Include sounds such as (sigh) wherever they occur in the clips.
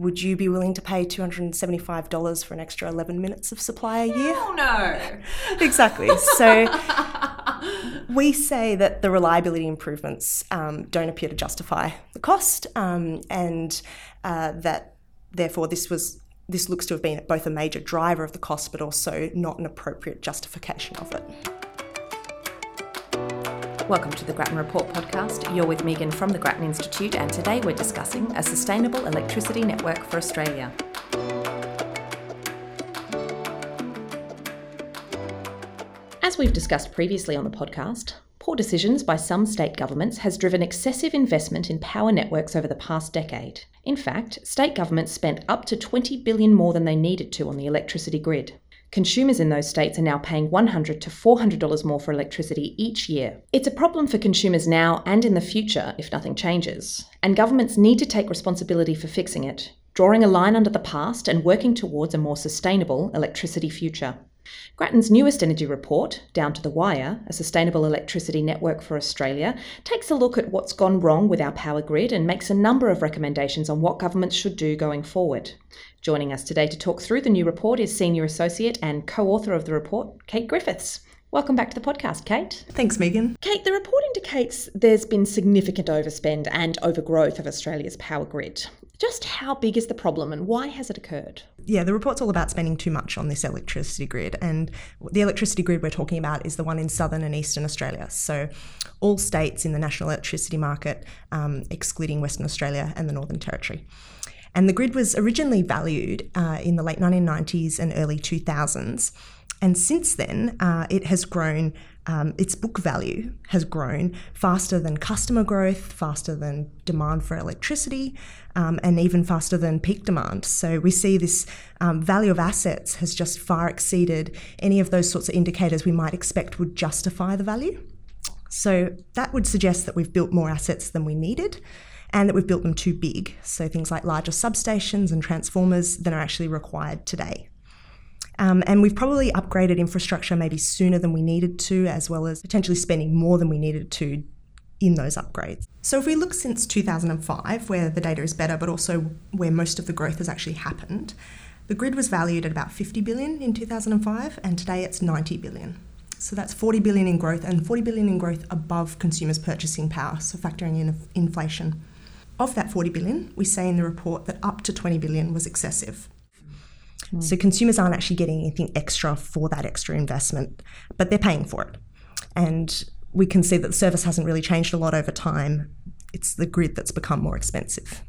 would you be willing to pay $275 for an extra 11 minutes of supply a year? Oh no. (laughs) exactly. So (laughs) we say that the reliability improvements um, don't appear to justify the cost, um, and uh, that therefore this was this looks to have been both a major driver of the cost, but also not an appropriate justification of it. Welcome to the Grattan Report podcast. You're with Megan from the Grattan Institute, and today we're discussing a sustainable electricity network for Australia. As we've discussed previously on the podcast, poor decisions by some state governments has driven excessive investment in power networks over the past decade. In fact, state governments spent up to 20 billion more than they needed to on the electricity grid. Consumers in those states are now paying 100 to $400 more for electricity each year. It's a problem for consumers now and in the future if nothing changes, and governments need to take responsibility for fixing it, drawing a line under the past and working towards a more sustainable electricity future. Grattan's newest energy report, Down to the Wire, a sustainable electricity network for Australia, takes a look at what's gone wrong with our power grid and makes a number of recommendations on what governments should do going forward. Joining us today to talk through the new report is Senior Associate and co author of the report, Kate Griffiths. Welcome back to the podcast, Kate. Thanks, Megan. Kate, the report indicates there's been significant overspend and overgrowth of Australia's power grid. Just how big is the problem and why has it occurred? Yeah, the report's all about spending too much on this electricity grid. And the electricity grid we're talking about is the one in southern and eastern Australia. So, all states in the national electricity market, um, excluding Western Australia and the Northern Territory. And the grid was originally valued uh, in the late 1990s and early 2000s. And since then, uh, it has grown um, its book value has grown faster than customer growth, faster than demand for electricity, um, and even faster than peak demand. So we see this um, value of assets has just far exceeded any of those sorts of indicators we might expect would justify the value. So that would suggest that we've built more assets than we needed and that we've built them too big. So things like larger substations and transformers than are actually required today. Um, and we've probably upgraded infrastructure maybe sooner than we needed to, as well as potentially spending more than we needed to in those upgrades. So if we look since 2005, where the data is better, but also where most of the growth has actually happened, the grid was valued at about 50 billion in 2005, and today it's 90 billion. So that's 40 billion in growth, and 40 billion in growth above consumers' purchasing power, so factoring in inflation. Of that 40 billion, we say in the report that up to 20 billion was excessive. Mm. So consumers aren't actually getting anything extra for that extra investment, but they're paying for it. And we can see that the service hasn't really changed a lot over time. It's the grid that's become more expensive.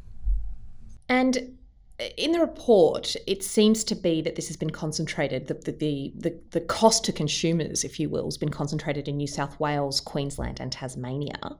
And in the report, it seems to be that this has been concentrated, the, the, the, the, cost to consumers, if you will, has been concentrated in New South Wales, Queensland, and Tasmania.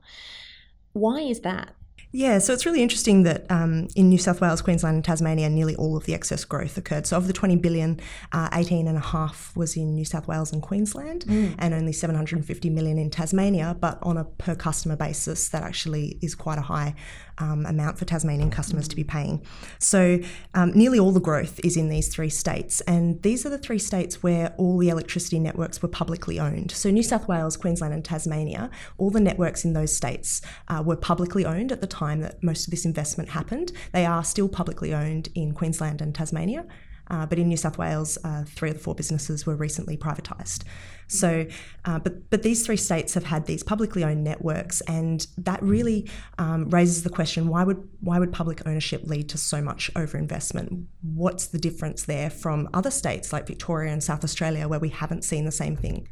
Why is that? Yeah, so it's really interesting that um, in New South Wales, Queensland, and Tasmania, nearly all of the excess growth occurred. So of the 20 billion, uh, 18 and a half was in New South Wales and Queensland, mm. and only 750 million in Tasmania. But on a per customer basis, that actually is quite a high um, amount for Tasmanian customers to be paying. So um, nearly all the growth is in these three states, and these are the three states where all the electricity networks were publicly owned. So New South Wales, Queensland, and Tasmania, all the networks in those states uh, were publicly owned at the time that most of this investment happened. They are still publicly owned in Queensland and Tasmania. Uh, but in New South Wales, uh, three of the four businesses were recently privatised. So, uh, but but these three states have had these publicly owned networks, and that really um, raises the question: Why would why would public ownership lead to so much overinvestment? What's the difference there from other states like Victoria and South Australia, where we haven't seen the same thing?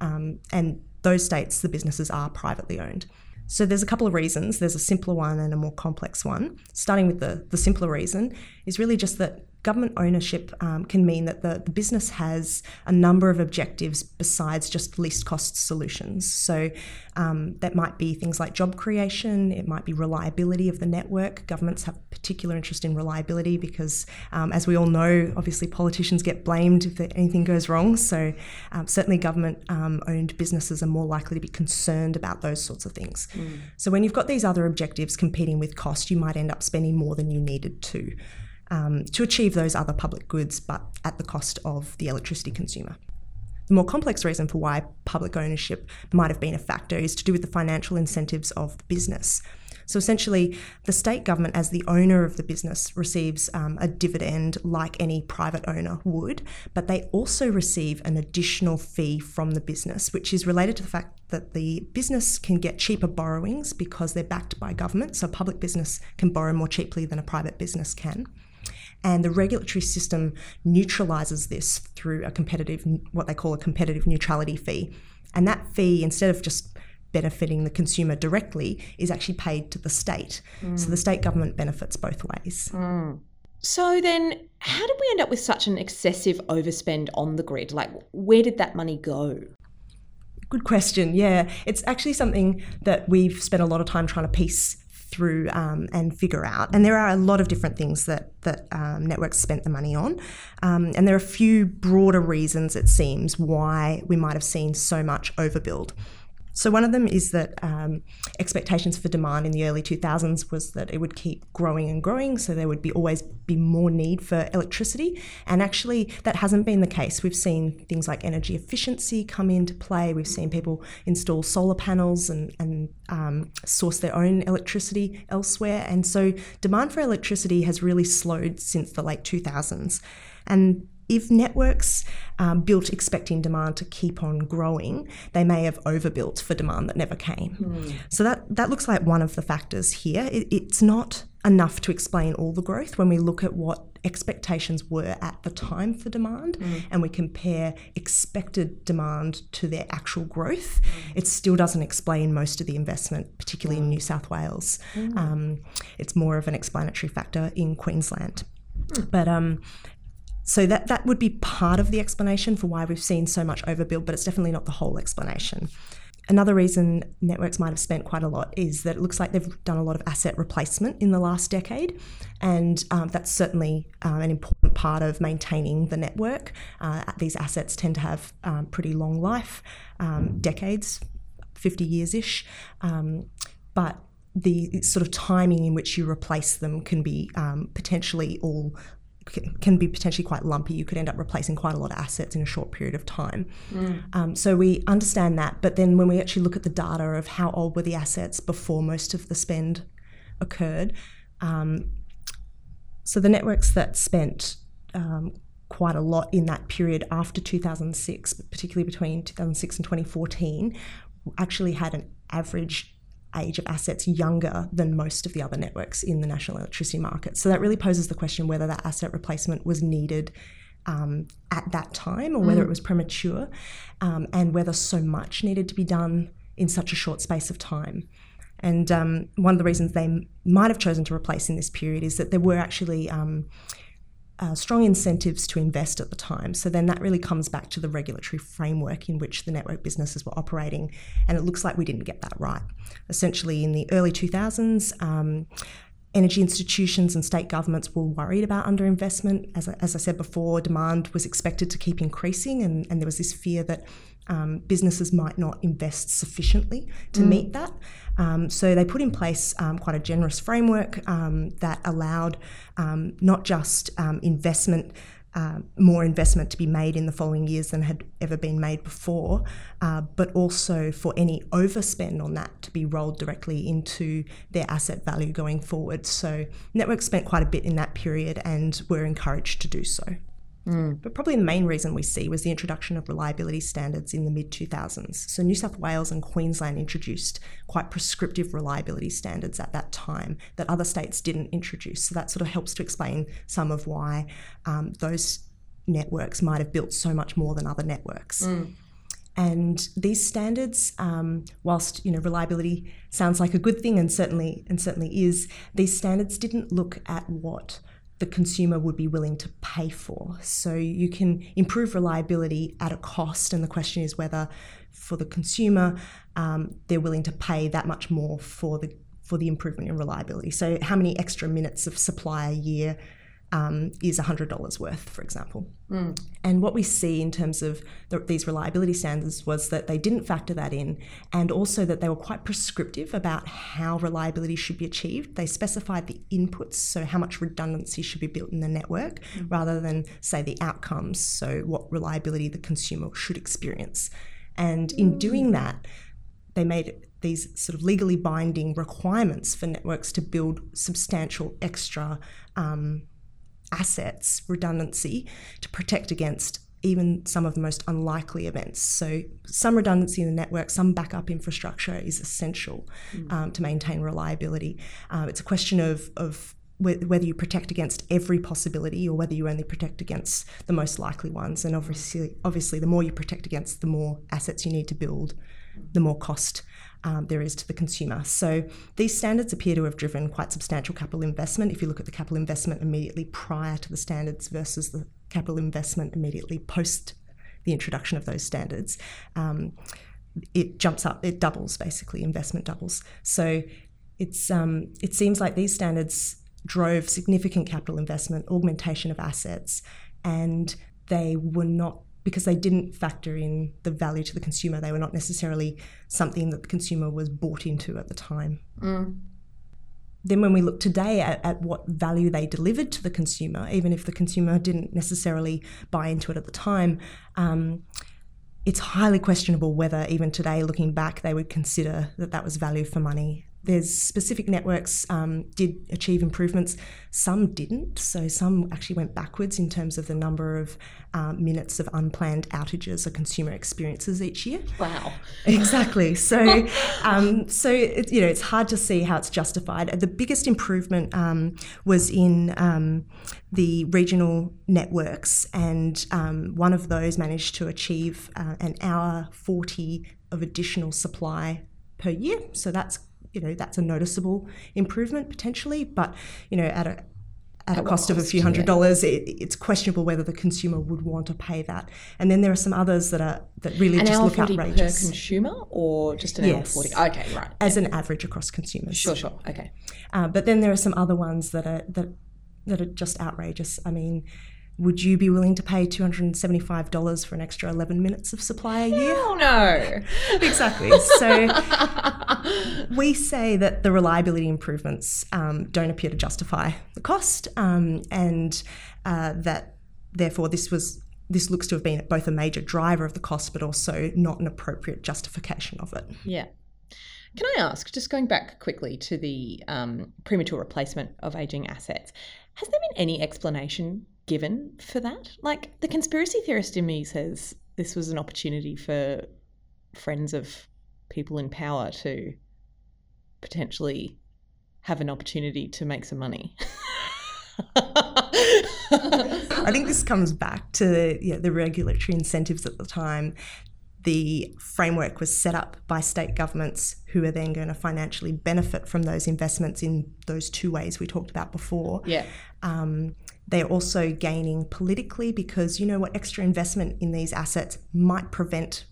Um, and those states, the businesses are privately owned. So there's a couple of reasons. There's a simpler one and a more complex one. Starting with the, the simpler reason is really just that government ownership um, can mean that the, the, business has a number of objectives besides just least cost solutions. So um, that might be things like job creation, it might be reliability of the network. Governments have particular interest in reliability because, um, as we all know, obviously politicians get blamed if anything goes wrong. So um, certainly government um, owned businesses are more likely to be concerned about those sorts of things. Mm. So when you've got these other objectives competing with cost, you might end up spending more than you needed to um, to achieve those other public goods, but at the cost of the electricity consumer. The more complex reason for why public ownership might have been a factor is to do with the financial incentives of the business. So essentially, the state government, as the owner of the business, receives um, a dividend like any private owner would, but they also receive an additional fee from the business, which is related to the fact that the business can get cheaper borrowings because they're backed by government. So, public business can borrow more cheaply than a private business can. And the regulatory system neutralises this through a competitive, what they call a competitive neutrality fee. And that fee, instead of just benefiting the consumer directly, is actually paid to the state. Mm. So the state government benefits both ways. Mm. So then, how did we end up with such an excessive overspend on the grid? Like, where did that money go? Good question. Yeah, it's actually something that we've spent a lot of time trying to piece through um, and figure out. And there are a lot of different things that that um, networks spent the money on, um, and there are a few broader reasons it seems why we might have seen so much overbuild. So one of them is that um, expectations for demand in the early 2000s was that it would keep growing and growing, so there would be always be more need for electricity. And actually, that hasn't been the case. We've seen things like energy efficiency come into play. We've seen people install solar panels and, and um, source their own electricity elsewhere. And so demand for electricity has really slowed since the late 2000s. And if networks um, built expecting demand to keep on growing, they may have overbuilt for demand that never came. Mm. So that that looks like one of the factors here. It, it's not enough to explain all the growth when we look at what expectations were at the time for demand mm. and we compare expected demand to their actual growth, mm. it still doesn't explain most of the investment, particularly in New South Wales. Hmm. Um, it's more of an explanatory factor in Queensland. Hmm. But um, so that that would be part of the explanation for why we've seen so much overbuild, but it's definitely not the whole explanation. Another reason networks might have spent quite a lot is that it looks like they've done a lot of asset replacement in the last decade, and um, that's certainly um, an important part of maintaining the network. Uh, these assets tend to have um, pretty long life, um, decades, 50 years ish, um, but the sort of timing in which you replace them can be um, potentially all can be potentially quite lumpy. You could end up replacing quite a lot of assets in a short period of time. Mm. Um, so we understand that, but then when we actually look at the data of how old were the assets before most of the spend occurred, um, so the networks that spent um, quite a lot in that period after 2006, particularly between 2006 and 2014, actually had an average age of assets younger than most of the other networks in the national electricity market. So that really poses the question whether that asset replacement was needed um, at that time or whether mm. it was premature um, and whether so much needed to be done in such a short space of time. And um, one of the reasons they might have chosen to replace in this period is that there were actually um, uh, strong incentives to invest at the time. So then that really comes back to the regulatory framework in which the network businesses were operating, and it looks like we didn't get that right. Essentially, in the early 2000s, um, energy institutions and state governments were worried about underinvestment. As, as I said before, demand was expected to keep increasing, and, and there was this fear that um, businesses might not invest sufficiently to mm. meet that. Um, so they put in place um, quite a generous framework um, that allowed um, not just um, investment. Uh, more investment to be made in the following years than had ever been made before, uh, but also for any overspend on that to be rolled directly into their asset value going forward. So, networks spent quite a bit in that period and were encouraged to do so. Mm. But probably the main reason we see was the introduction of reliability standards in the mid 2000s. So New South Wales and Queensland introduced quite prescriptive reliability standards at that time that other states didn't introduce. So that sort of helps to explain some of why um, those networks might have built so much more than other networks. Mm. And these standards, um, whilst you know reliability sounds like a good thing and certainly and certainly is, these standards didn't look at what the consumer would be willing to pay for. So you can improve reliability at a cost, and the question is whether for the consumer um, they're willing to pay that much more for the for the improvement in reliability. So how many extra minutes of supply a year um, is $100 worth, for example. Mm. And what we see in terms of the, these reliability standards was that they didn't factor that in, and also that they were quite prescriptive about how reliability should be achieved. They specified the inputs, so how much redundancy should be built in the network, mm. rather than say the outcomes, so what reliability the consumer should experience. And in mm. doing that, they made these sort of legally binding requirements for networks to build substantial extra um, assets, redundancy, to protect against even some of the most unlikely events. So, some redundancy in the network, some backup infrastructure is essential mm. um, to maintain reliability. Uh, it's a question of, of whether you protect against every possibility or whether you only protect against the most likely ones. And obviously, obviously, the more you protect against, the more assets you need to build, the more cost um, there is to the consumer. So these standards appear to have driven quite substantial capital investment. If you look at the capital investment immediately prior to the standards versus the capital investment immediately post the introduction of those standards, um, it jumps up, it doubles basically, investment doubles. So it's um, it seems like these standards drove significant capital investment, augmentation of assets, and they were not because they didn't factor in the value to the consumer. They were not necessarily something that the consumer was bought into at the time. Mm. Then, when we look today at, at, what value they delivered to the consumer, even if the consumer didn't necessarily buy into it at the time, um, it's highly questionable whether, even today, looking back, they would consider that that was value for money there's specific networks um, did achieve improvements. Some didn't. So some actually went backwards in terms of the number of um, minutes of unplanned outages a consumer experiences each year. Wow. Exactly. (laughs) So, um, so it, you know, it's hard to see how it's justified. The biggest improvement um, was in um, the regional networks, and um, one of those managed to achieve uh, an hour forty of additional supply per year. So that's you know that's a noticeable improvement potentially, but you know at a at, at a cost, cost, of a few hundred yeah. dollars, it, it's questionable whether the consumer would want to pay that. And then there are some others that are that really an just look outrageous. per consumer, or just an yes. forty? Okay, right. As yeah. an average across consumers. Sure, sure. Okay. Uh, but then there are some other ones that are that that are just outrageous. I mean, would you be willing to pay $275 for an extra 11 minutes of supply a year? Hell no. (laughs) exactly. So (laughs) we say that the reliability improvements um, don't appear to justify the cost, um, and uh, that therefore this was this looks to have been both a major driver of the cost, but also not an appropriate justification of it. Yeah. Can I ask, just going back quickly to the um, premature replacement of aging assets, has there been any explanation given for that. Like the conspiracy theorist in me says this was an opportunity for friends of people in power to potentially have an opportunity to make some money. (laughs) I think this comes back to yeah, the regulatory incentives at the time. The framework was set up by state governments who are then going to financially benefit from those investments in those two ways we talked about before. Yeah. Um, they're also gaining politically because you know what extra investment in these assets might prevent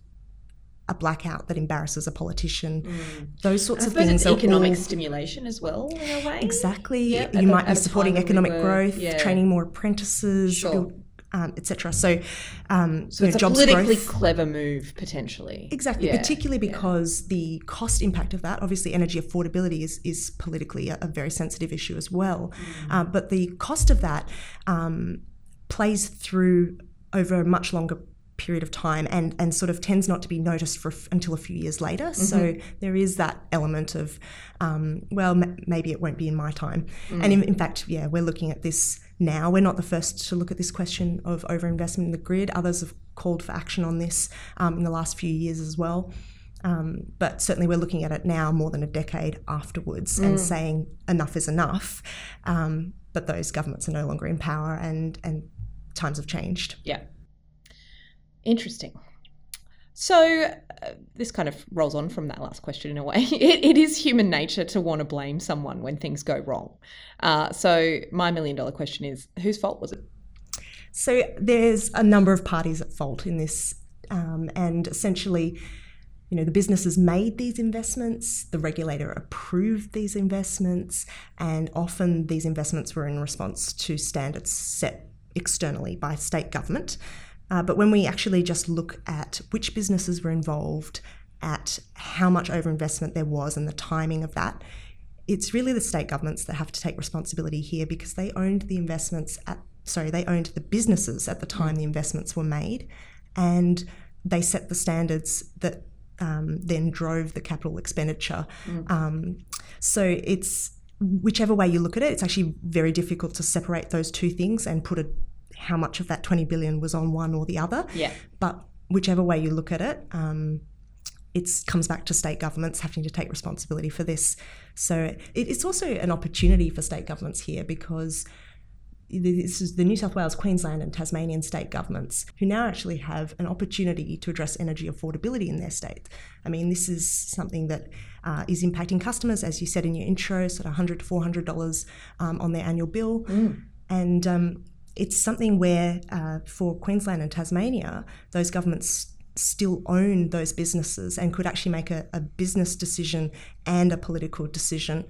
a blackout that embarrasses a politician. Mm. Those sorts of things. It's economic all, stimulation as well, in a way. Exactly. Yep, you might be supporting economic were, growth, yeah. training more apprentices, sure. build, um, etc. So, um, so it's know, a politically growth. clever move potentially. Exactly, yeah. particularly because yeah. the cost impact of that, obviously, energy affordability is is politically a, a very sensitive issue as well. Mm. Uh, but the cost of that um, plays through over a much longer period of time and and sort of tends not to be noticed for until a few years later. Mm-hmm. so there is that element of um, well m- maybe it won't be in my time. Mm. and in, in, fact yeah we're looking at this now. We're not the first to look at this question of overinvestment in the grid. Others have called for action on this um, in the last few years as well. Um, but certainly we're looking at it now more than a decade afterwards mm. and saying enough is enough. Um, but those governments are no longer in power and and times have changed. Yeah Interesting. So, uh, this kind of rolls on from that last question in a way. (laughs) It, it is human nature to want to blame someone when things go wrong. Uh, so, my million dollar question is whose fault was it? So, there's a number of parties at fault in this. Um, and essentially, you know, the businesses made these investments, the regulator approved these investments, and often these investments were in response to standards set externally by state government. Uh, but when we actually just look at which businesses were involved, at how much overinvestment there was and the timing of that, it's really the state governments that have to take responsibility here because they owned the investments at sorry, they owned the businesses at the time the investments were made and they set the standards that um, then drove the capital expenditure. Um, so it's whichever way you look at it, it's actually very difficult to separate those two things and put a how much of that 20 billion was on one or the other. Yeah. But whichever way you look at it, um, it comes back to state governments having to take responsibility for this. So it, it's also an opportunity for state governments here because this is the New South Wales, Queensland, and Tasmanian state governments who now actually have an opportunity to address energy affordability in their state. I mean, this is something that uh, is impacting customers, as you said in your intro, sort of 100 to 400 dollars um, on their annual bill, Mm. and um, it's something where uh, for Queensland and Tasmania, those governments still own those businesses and could actually make a, a business decision and a political decision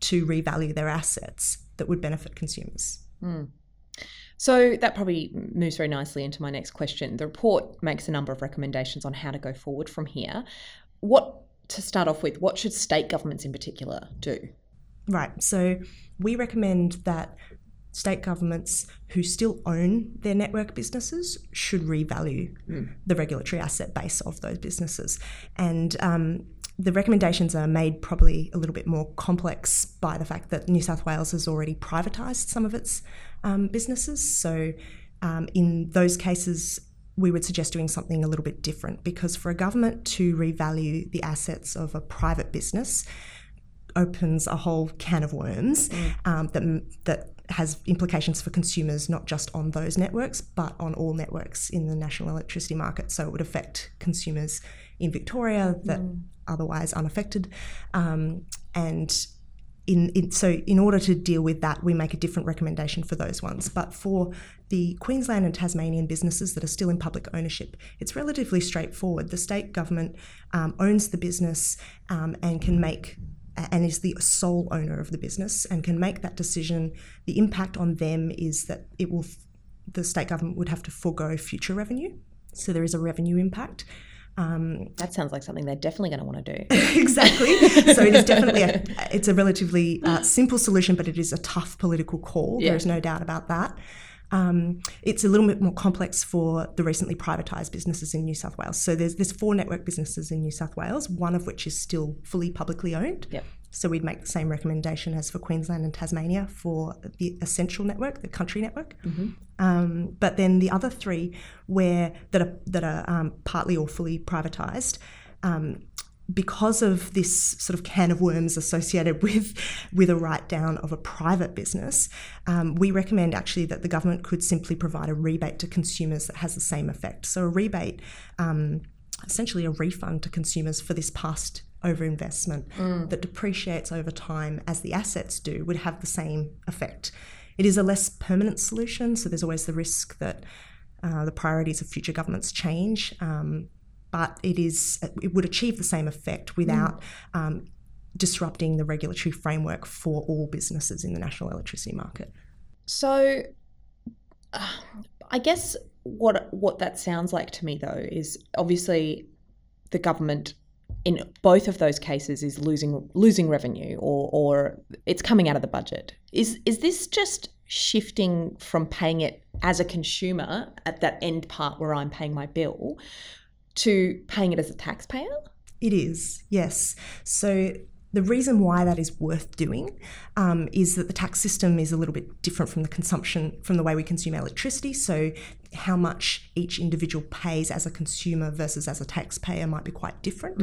to revalue their assets that would benefit consumers. So that probably moves very nicely into my next question. The report makes a number of recommendations on how to go forward from here. What, to start off with, what should state governments in particular do? Right. So we recommend that state governments who still own their network businesses should revalue the regulatory asset base of those businesses. And um, the recommendations are made probably a little bit more complex by the fact that New South Wales has already privatised some of its um, businesses. So um, in those cases, we would suggest doing something a little bit different because for a government to revalue the assets of a private business opens a whole can of worms um, that that has implications for consumers not just on those networks but on all networks in the national electricity market. So it would affect consumers in Victoria that otherwise unaffected, um, and in, in so in order to deal with that, we make a different recommendation for those ones. But for the Queensland and Tasmanian businesses that are still in public ownership, it's relatively straightforward. The state government um, owns the business um, and can make and is the sole owner of the business and can make that decision. The impact on them is that it will, the state government would have to forego future revenue. So there is a revenue impact. Um, That sounds like something they're definitely going to want to do. (laughs) exactly. So it is definitely a, it's a relatively uh, simple solution, but it is a tough political call. Yeah. There is no doubt about that. Um, it's a little bit more complex for the recently privatised businesses in New South Wales. So there's there's four network businesses in New South Wales, one of which is still fully publicly owned. Yep. So we'd make the same recommendation as for Queensland and Tasmania for the essential network, the country network. Um, but then the other three, where that are that are um, partly or fully privatised, um, because of this sort of can of worms associated with with a write down of a private business, um, we recommend actually that the government could simply provide a rebate to consumers that has the same effect. So a rebate, um, essentially a refund to consumers for this past overinvestment that depreciates over time as the assets do, would have the same effect. It is a less permanent solution, so there's always the risk that uh, the priorities of future governments change. Um, but it is it would achieve the same effect without um, disrupting the regulatory framework for all businesses in the national electricity market. So, uh, I guess what what that sounds like to me though is obviously the government in both of those cases is losing losing revenue or or it's coming out of the budget. Is is this just shifting from paying it as a consumer at that end part where I'm paying my bill to paying it as a taxpayer? It is, yes. So the reason why that is worth doing um, is that the tax system is a little bit different from the consumption, from the way we consume electricity. So how much each individual pays as a consumer versus as a taxpayer might be quite different.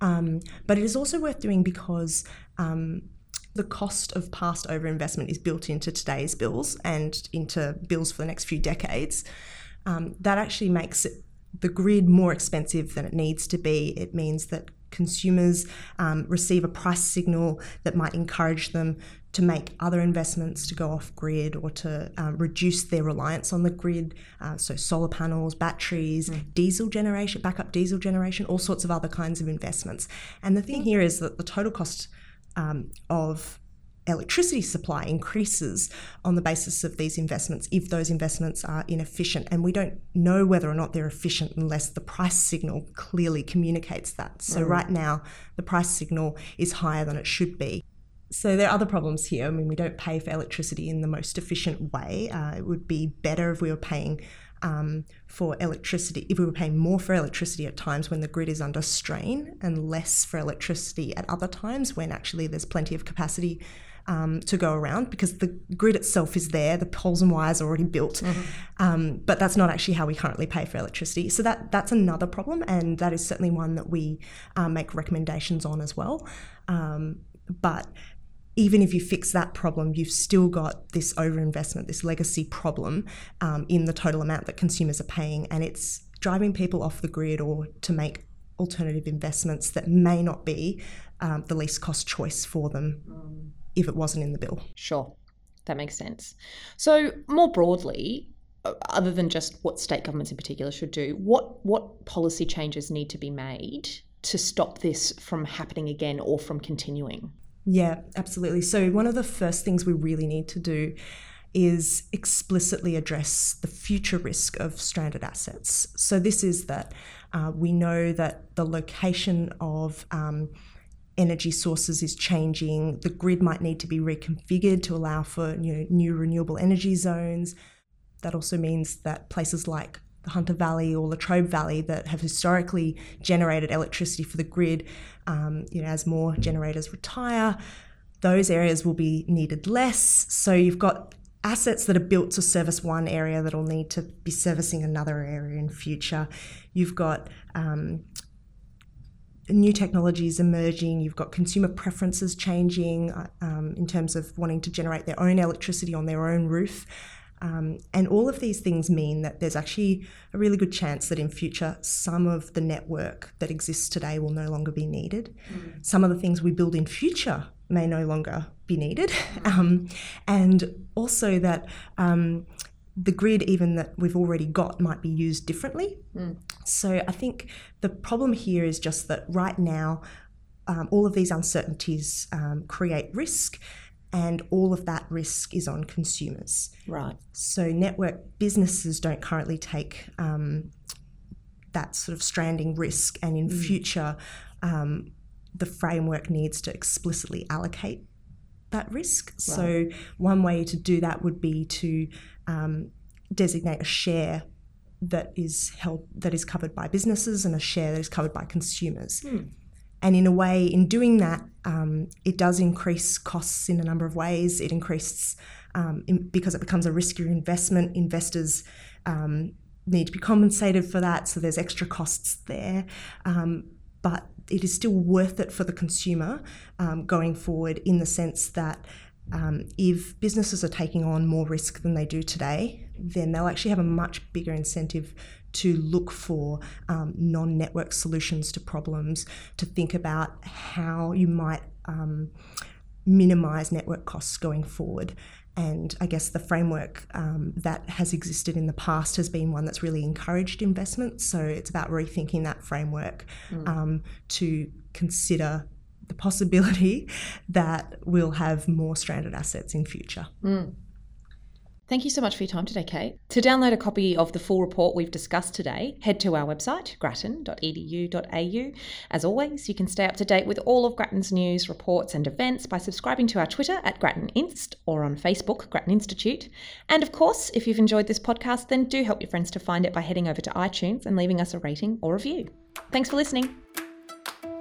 Um, but it is also worth doing because um, the cost of past overinvestment is built into today's bills and into bills for the next few decades. Um, that actually makes it, the grid more expensive than it needs to be. It means that consumers um, receive a price signal that might encourage them to make other investments to go off grid or to um, reduce their reliance on the grid. Uh, so, solar panels, batteries, diesel generation, backup diesel generation, all sorts of other kinds of investments. And the thing here is that the total cost um, of electricity supply increases on the basis of these investments if those investments are inefficient. And we don't know whether or not they're efficient unless the price signal clearly communicates that. So, right now, the price signal is higher than it should be. so there are other problems here. I mean, we don't pay for electricity in the most efficient way. Uh, it would be better if we were paying um, for electricity, if we were paying more for electricity at times when the grid is under strain and less for electricity at other times when actually there's plenty of capacity um, to go around because the grid itself is there, the poles and wires are already built, mm-hmm. um, but that's not actually how we currently pay for electricity. So that that's another problem, and that is certainly one that we uh, make recommendations on as well. Um, but even if you fix that problem, you've still got this overinvestment, this legacy problem um, in the total amount that consumers are paying, and it's driving people off the grid or to make alternative investments that may not be um, the least cost choice for them mm. If it wasn't in the bill. Sure, that makes sense. So, more broadly, uh, other than just what state governments in particular should do, what what policy changes need to be made to stop this from happening again or from continuing? Yeah, absolutely. So, one of the first things we really need to do is explicitly address the future risk of stranded assets. So, this is that uh, we know that the location of um, energy sources is changing. The grid might need to be reconfigured to allow for you know, new renewable energy zones. That also means that places like the Hunter Valley or Latrobe Valley that have historically generated electricity for the grid, um, you know, as more generators retire, those areas will be needed less. So you've got assets that are built to service one area that'll need to be servicing another area in future. You've got um, new technologies emerging. You've got consumer preferences changing uh, um, in terms of wanting to generate their own electricity on their own roof. Um, and all of these things mean that there's actually a really good chance that in future some of the network that exists today will no longer be needed. Mm. Some of the things we build in future may no longer be needed. Mm. (laughs) Um, and also that um, the grid, even that we've already got, might be used differently. Mm. So I think the problem here is just that right now, um, all of these uncertainties um, create risk and all of that risk is on consumers. Right. So network businesses don't currently take um, that sort of stranding risk, and in mm. future, um, the framework needs to explicitly allocate that risk. Right. So one way to do that would be to um, designate a share that is held that is covered by businesses and a share that is covered by consumers. Mm. And in a way, in doing that, um, it does increase costs in a number of ways. It increases um, in, because it becomes a riskier investment. Investors um, need to be compensated for that, so there's extra costs there. Um, but it is still worth it for the consumer um, going forward in the sense that um, if businesses are taking on more risk than they do today, then they'll actually have a much bigger incentive to look for um, non network solutions to problems, to think about how you might um, minimize network costs going forward. And I guess the framework um, that has existed in the past has been one that's really encouraged investment. So it's about rethinking that framework mm. to consider the possibility (laughs) that we'll have more stranded assets in future. Mm. Thank you so much for your time today, Kate. To download a copy of the full report we've discussed today, head to our website, grattan.edu.au. As always, you can stay up to date with all of Grattan's news, reports, and events by subscribing to our Twitter at GrattanInst or on Facebook, Grattan Institute. And of course, if you've enjoyed this podcast, then do help your friends to find it by heading over to iTunes and leaving us a rating or review. Thanks for listening.